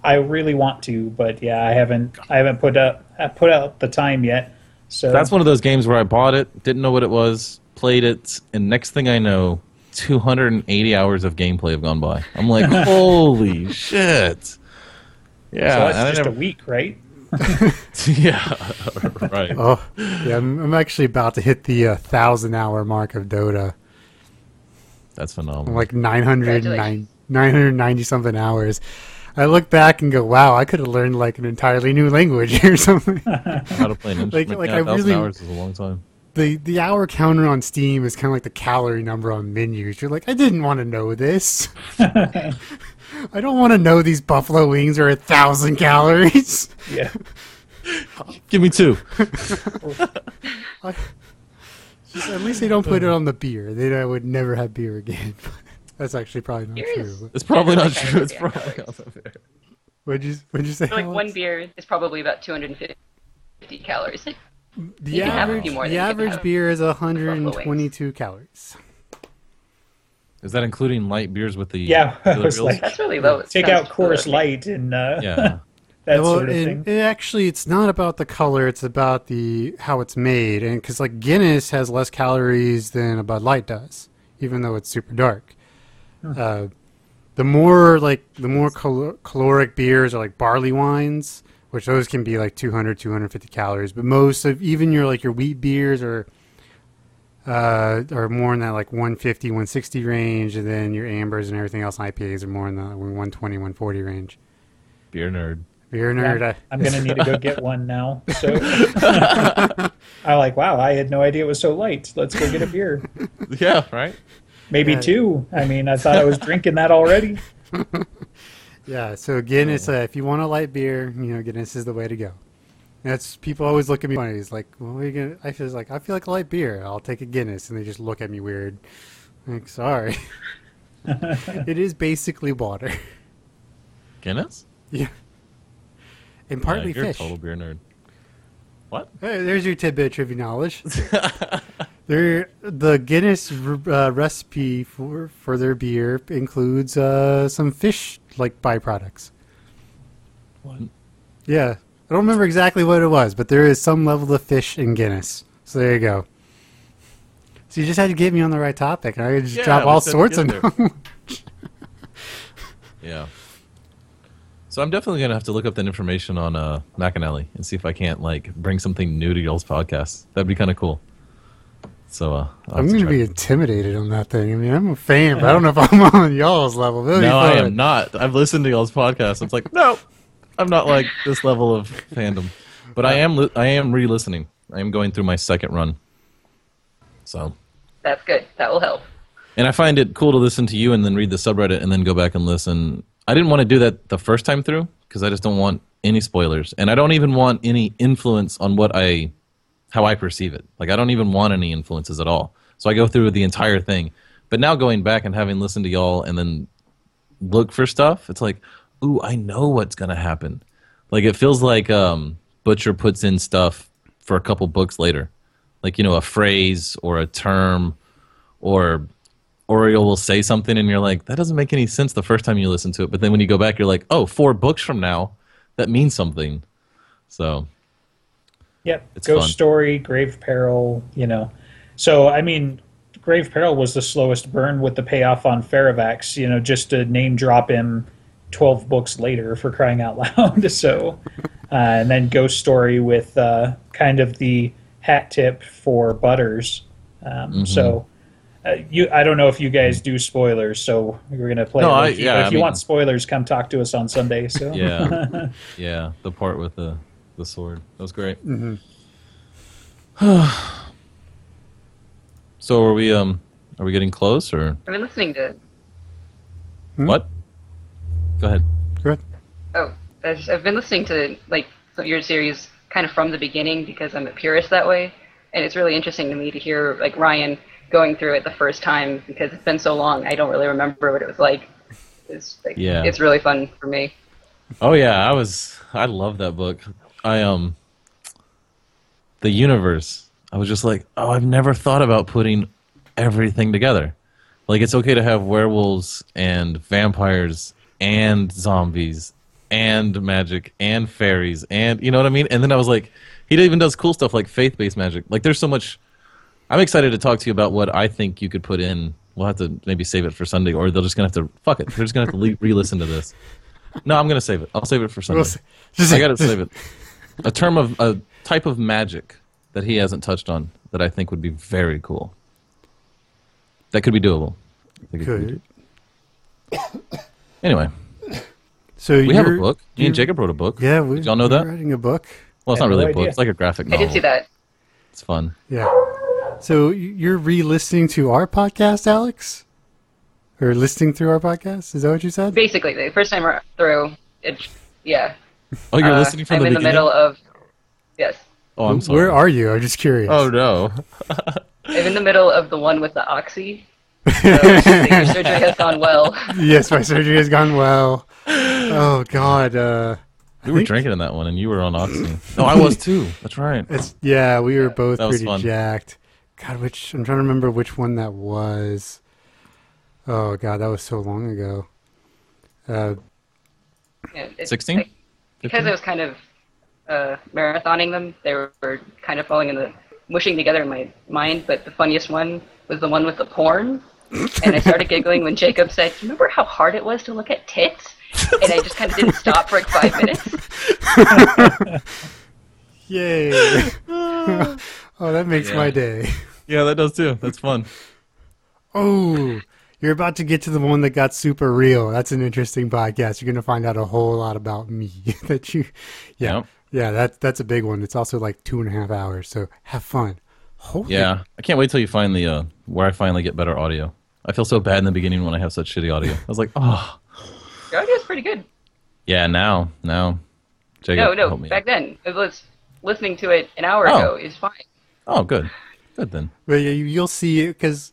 I really want to, but yeah, I haven't I haven't put up I put out the time yet. So That's one of those games where I bought it, didn't know what it was, played it, and next thing I know, 280 hours of gameplay have gone by. I'm like, holy shit! Yeah, so that's and I just a week, right? Yeah, right. Oh, yeah. I'm, I'm actually about to hit the uh, thousand hour mark of Dota. That's I'm phenomenal. like nine hundred nine nine hundred ninety something hours. I look back and go, wow, I could have learned like an entirely new language or something. How to play an like- instrument? like yeah, I really- hours is a long time. the the hour counter on Steam is kind of like the calorie number on menus. You're like, I didn't want to know this. I don't want to know these buffalo wings are a thousand calories. Yeah. Give me two. Just, at least they don't put it on the beer. Then I would never have beer again. That's actually probably not Beer is- true. It's probably not true. It's probably calories. not fair. What'd you What'd you say? like Alex? one beer is probably about 250 calories. The You can have a average, few more the than you can average beer is buffalo 122 calories. Is that including light beers with the Yeah, I other was bills? like- That's really low. It Take out Coors. Light and uh, yeah. that well, sort of and thing. it actually, it's not about the color; it's about the how it's made. And because like Guinness has less calories than a Bud Light does, even though it's super dark. Uh, the more like the more cal- caloric beers are like barley wines, which those can be like 200, 250 calories. But most of even your like your wheat beers are uh, are more in that like 150, 160 range, and then your ambers and everything else IPAs are more in the 120, 140 range. Beer nerd. Beer nerd, Yeah, I- I'm gonna need to go get one now. So I like, wow, I had no idea it was so light. Let's go get a beer. Yeah, right. Maybe Yeah. two. I mean, I thought I was drinking that already. Yeah, so Guinness, uh, if you want a light beer, you know, Guinness is the way to go. That's people always look at me funny. It's like, well, what are you gonna? I feel like I feel like a light beer. I'll take a Guinness, and they just look at me weird. Like, sorry, it is basically water. Guinness. yeah, and partly yeah, you're fish. a total beer nerd. What? Hey, there's your tidbit of trivia knowledge. Their the Guinness uh, recipe for for their beer includes uh, some fish like byproducts. What? Yeah, I don't remember exactly what it was, but there is some level of fish in Guinness. So there you go. So you just had to get me on the right topic, and I could just Yeah, drop all sorts of knowledge. Yeah. So I'm definitely gonna have to look up that information on uh, McAnally and see if I can't like bring something new to y'all's podcast. That'd be kind of cool. So uh, I'm have to going to try- be intimidated on that thing. I mean, I'm a fan, but I don't know if I'm on y'all's level. No, I am not. I've listened to y'all's podcast. It's like no, I'm not like this level of fandom. But I am. Li- I am re-listening. I am going through my second run. So, That's good. That will help. and I find it cool to listen to you and then read the subreddit and then go back and listen. I didn't want to do that the first time through because I just don't want any spoilers, and I don't even want any influence on what I, how I perceive it. Like I don't even want any influences at all. So I go through the entire thing. But now going back and having listened to y'all and then look for stuff, it's like, ooh, I know what's gonna happen. Like it feels like um, Butcher puts in stuff for a couple books later, like you know a phrase or a term, or Oriole will say something and you're like, that doesn't make any sense the first time you listen to it. But then when you go back, you're like, oh, four books from now, that means something. So Yep. It's Ghost fun. Story, Grave Peril, you know. So, I mean, Grave Peril was the slowest burn with the payoff on Ferrovax, you know, just to name drop him 12 books later for crying out loud. so, uh, and then Ghost Story with uh, kind of the hat tip for Butters. Um, Mm-hmm. So, uh, you, I don't know if you guys do spoilers, so we're gonna play. No, it I- you, yeah, if I you mean- want spoilers, come talk to us on Sunday. So yeah, yeah, the part with the the sword that was great. Mm-hmm. so are we um are we getting close or I've been listening to. Hmm? what? Go ahead. Good. Oh, I've just- I've been listening to like your series kind of from the beginning because I'm a purist that way, and it's really interesting to me to hear like Ryan going through it the first time because it's been so long. I don't really remember what it was like. It's like, Yeah. it's really fun for me. Oh yeah, I was I love that book. I um the universe. I was just like, oh, I've never thought about putting everything together. Like it's okay to have werewolves and vampires and zombies and magic and fairies and you know what I mean? And then I was like, he even does cool stuff like faith-based magic. Like there's so much I'm excited to talk to you about what I think you could put in. We'll have to maybe save it for Sunday, or they're just gonna have to fuck it. They're just gonna have to re-listen to this. No, I'm gonna save it. I'll save it for Sunday. I gotta save it. A term of a type of magic that he hasn't touched on that I think would be very cool. That could be doable. I think it could be doable. Anyway, So we have a book. Me and Jacob wrote a book. Yeah, we, Did y'all know we're that? Writing a book. Well, it's I not really no a book. idea. It's like a graphic novel. I did see that. It's fun. Yeah. So you're re-listening to our podcast, Alex, or listening through our podcast? Is that what you said? Basically, the first time through, it, yeah. Oh, you're Uh, listening from I'm the in the middle of. Yes, oh, I'm sorry. Where are you? I'm just curious. Oh no. I'm in the middle of the one with the oxy. So, your surgery has gone well. yes, my surgery has gone well. Oh God. Uh, We were think- drinking in that one, and you were on oxygen. No, I was too. That's right. it's yeah, we were both that pretty fun. jacked. God, which I'm trying to remember which one that was. Oh God, that was so long ago. Uh, Yeah, 16? like, because I was kind of uh, marathoning them, they were, were kind of falling in the mushing together in my mind. But the funniest one was the one with the porn, and I started giggling when Jacob said, "You "Remember how hard it was to look at tits?" And I just kind of didn't stop for like five minutes. yay! oh, that makes Yeah. my day. Yeah, that does too. That's fun. Oh, you're about to get to the one that got super real. That's an interesting podcast. You're going to find out a whole lot about me. that you, yeah, Yep. yeah. That's that's a big one. It's also like two and a half hours. So have fun. Holy Yeah, I can't wait till you find the uh, where I finally get better audio. I feel so bad in the beginning when I have such shitty audio. I was like, oh, Your audio's pretty good. yeah. Now, now, Jacob, No, no, help me. back then it was listening to it an hour Oh. ago is fine. Oh, good, good then. Well, yeah, you- you'll see it because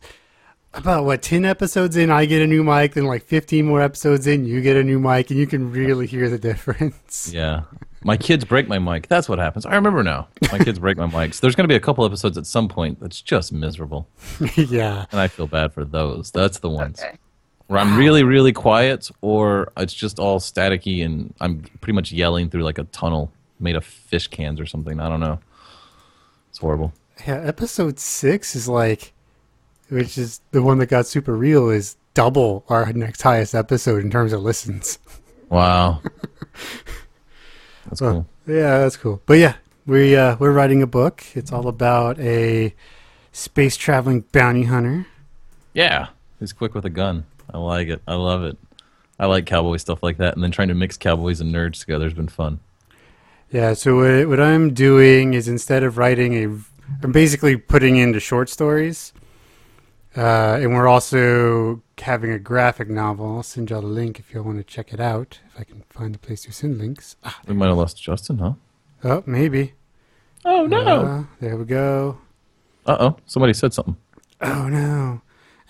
about what ten episodes in, I get a new mic. Then like fifteen more episodes in, you get a new mic, and you can really hear the difference. Yeah, my kids break my mic. That's what happens. I remember now. My kids break my mics. There's going to be a couple episodes at some point that's just miserable, yeah, and I feel bad for those. That's the ones Okay. where I'm really, really quiet, or it's just all staticky, and I'm pretty much yelling through like a tunnel made of fish cans or something. I don't know. It's horrible. yeah. Episode six is like, which is the one that got super real, is double our next highest episode in terms of listens. Wow. That's Well, cool. Yeah, that's cool. But yeah, we uh, we're writing a book. It's all about a space traveling bounty hunter. Yeah. He's quick with a gun. I like it. I love it. I like cowboy stuff like that. And then trying to mix cowboys and nerds together has been fun. Yeah. So what, what I'm doing is instead of writing a I'm basically putting into short stories. Uh, and we're also having a graphic novel. I'll send y'all the link if y'all want to check it out. If I can find a place to send links. Ah, We might have lost Justin, huh? oh, maybe. Oh no! Uh, there we go. Uh oh. Somebody said something. Oh no.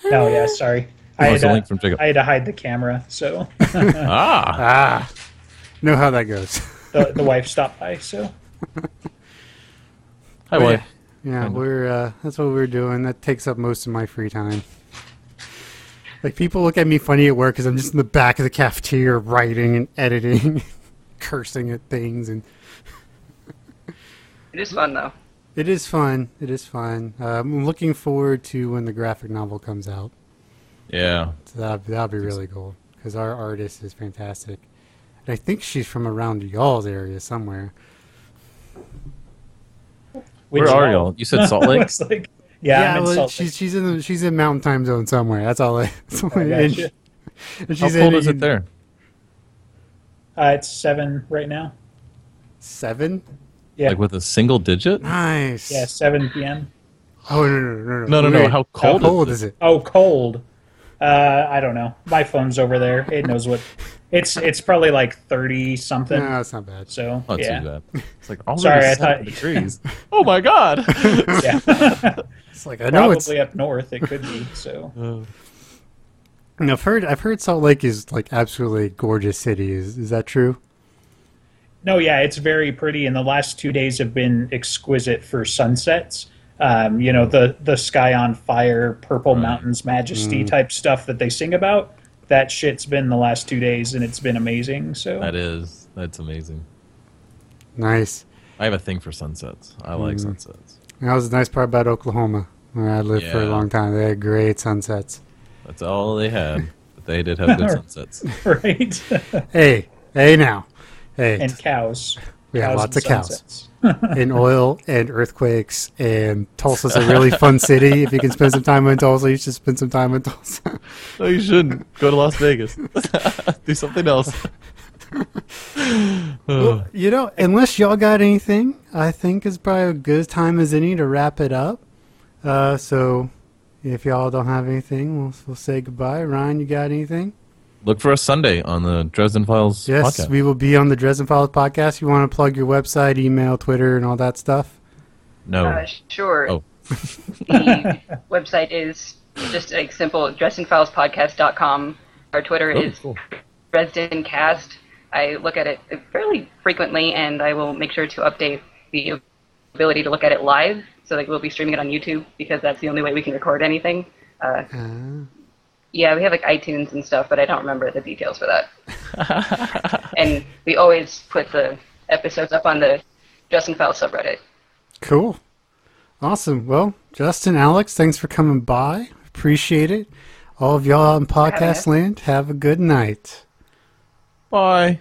oh yeah, sorry. I had, it's a to, link from I had to hide the camera, so ah. Ah, know how that goes. the, the wife stopped by. So Hi, Oh, wife. Yeah, Kinda. we're uh, that's what we're doing. That takes up most of my free time. Like people look at me funny at work because I'm just in the back of the cafeteria writing and editing, cursing at things, and It is fun though. it is fun. It is fun. Uh, I'm looking forward to when the graphic novel comes out. Yeah. So that that'll be really cool because our artist is fantastic. And I think she's from around y'all's area somewhere. Where Which- are y'all? You said Salt Lake? Like, yeah, I'm in well, Salt she's Lake. she's in the, she's in Mountain Time Zone somewhere. That's all. I, that's all I, I and, gotcha. and How cold in- is it there? Uh, it's seven right now. Seven. Yeah, Like with a single digit? Nice. yeah, seven p.m. Oh no no no no No, no, no. How cold, How cold is is it? it? Oh, cold. Uh, I don't know. My phone's over there. It knows what. It's it's probably like thirty something. No, that's not bad. So Not yeah, too bad. It's like all Sorry, I seven thought- degrees. oh my god. yeah. It's like I know it's. Probably up north it could be. So and I've heard I've heard Salt Lake is like absolutely gorgeous city. Is is that true? no, yeah, it's very pretty, and the last two days have been exquisite for sunsets. Um, you know the the sky on fire, purple mountains, majesty type stuff that they sing about. That shit's been the last two days, and it's been amazing. So that is. That's amazing. Nice. I have a thing for sunsets. I like Mm. sunsets. That was the nice part about Oklahoma, where I lived for a long time. They had great sunsets. That's all they had. But they did have good sunsets. right, Hey, hey now, hey, and cows. we have lots and of cows. And oil and earthquakes and Tulsa's a really fun city. If you can spend some time in Tulsa, you should spend some time in Tulsa. No, you shouldn't. Go to Las Vegas. Do something else. Well, you know, unless y'all got anything, I think it's probably a good time as any to wrap it up. Uh, so, if y'all don't have anything, we'll, we'll say goodbye. Ryan, you got anything? Look for us Sunday on the Dresden Files Yes, podcast. we will be on the Dresden Files podcast. You want to plug your website, email, Twitter, and all that stuff? no. Uh, sure. Oh. the website is just like simple dresdenfilespodcast.com. Our Twitter Oh, is cool. Dresden Cast. I look at it fairly frequently, and I will make sure to update the ability to look at it live. So like we'll be streaming it on YouTube because that's the only way we can record anything. Uh, Uh, yeah, we have like iTunes and stuff, but I don't remember the details for that. and we always put the episodes up on the Dresden Files subreddit. cool. Awesome. Well, Justin, Alex, thanks for coming by. Appreciate it. All of y'all in podcast us. land, have a good night. Bye.